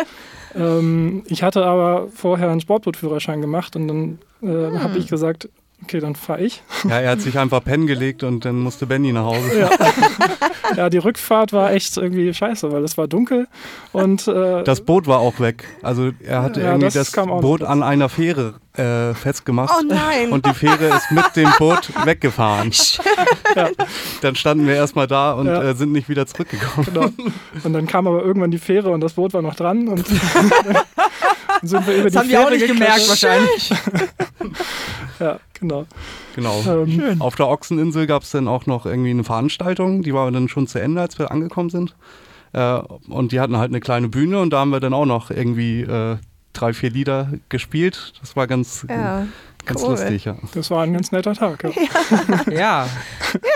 ähm, ich hatte aber vorher einen Sportbootführerschein gemacht und dann äh, habe ich gesagt, okay, dann fahre ich. Ja, er hat sich einfach pennen gelegt und dann musste Benny nach Hause. Ja. ja, die Rückfahrt war echt irgendwie scheiße, weil es war dunkel und äh, Das Boot war auch weg. Also er hatte Ja, irgendwie das das, Boot an einer Fähre äh, festgemacht. oh nein. Und die Fähre ist mit dem Boot weggefahren. Ja. Dann standen wir erstmal da und Ja. äh, sind nicht wieder zurückgekommen. Genau. Und dann kam aber irgendwann die Fähre und das Boot war noch dran und sind wir über Das die haben die auch Fähre nicht gemerkt wahrscheinlich. Ja, genau. Genau. Ähm, Auf der Ochseninsel gab es dann auch noch irgendwie eine Veranstaltung, die war dann schon zu Ende, als wir angekommen sind. Äh, und die hatten halt eine kleine Bühne und da haben wir dann auch noch irgendwie äh, drei, vier Lieder gespielt. Das war ganz, ja. ganz cool. lustig, ja. Das war ein ganz netter Tag. Ja, Ja,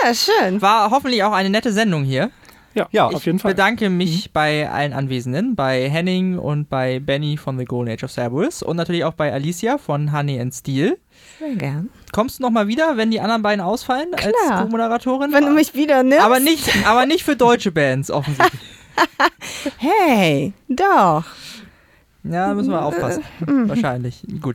ja, schön. war hoffentlich auch eine nette Sendung hier. Ja, Ja, auf ich jeden Fall. bedanke mich bei allen Anwesenden, bei Henning und bei Benny von The Golden Age of Cerberus und natürlich auch bei Alicia von Honey and Steel. Sehr gern. Kommst du nochmal wieder, wenn die anderen beiden ausfallen als Klar. Co-Moderatorin? Wenn du mich wieder nimmst. aber nicht, aber nicht für deutsche Bands offensichtlich. Hey, doch. Ja, da müssen wir aufpassen. Wahrscheinlich. Gut.